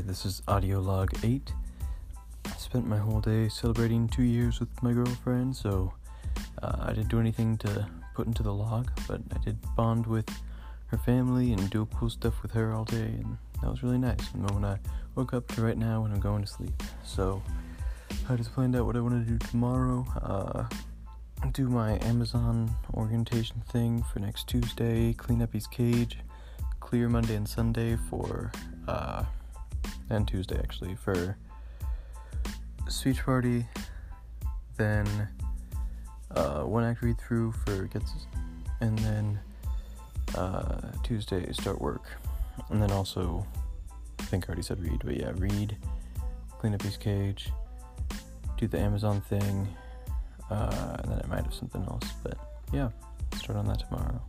this is audio log 8. I spent my whole day celebrating two years with my girlfriend, so uh, I didn't do anything to put into the log, but I did bond with her family and do cool stuff with her all day, and that was really nice. And when I woke up to right now when I'm going to sleep, so I just planned out what I want to do tomorrow. Uh, do my Amazon orientation thing for next Tuesday, clean up his cage, clear Monday and Sunday for, uh, and Tuesday actually, for speech party, then uh, one act read through for gets, and then uh, Tuesday start work, and then also, I think I already said read, but yeah, read, clean up his cage, do the Amazon thing, uh, and then I might have something else, but yeah, start on that tomorrow.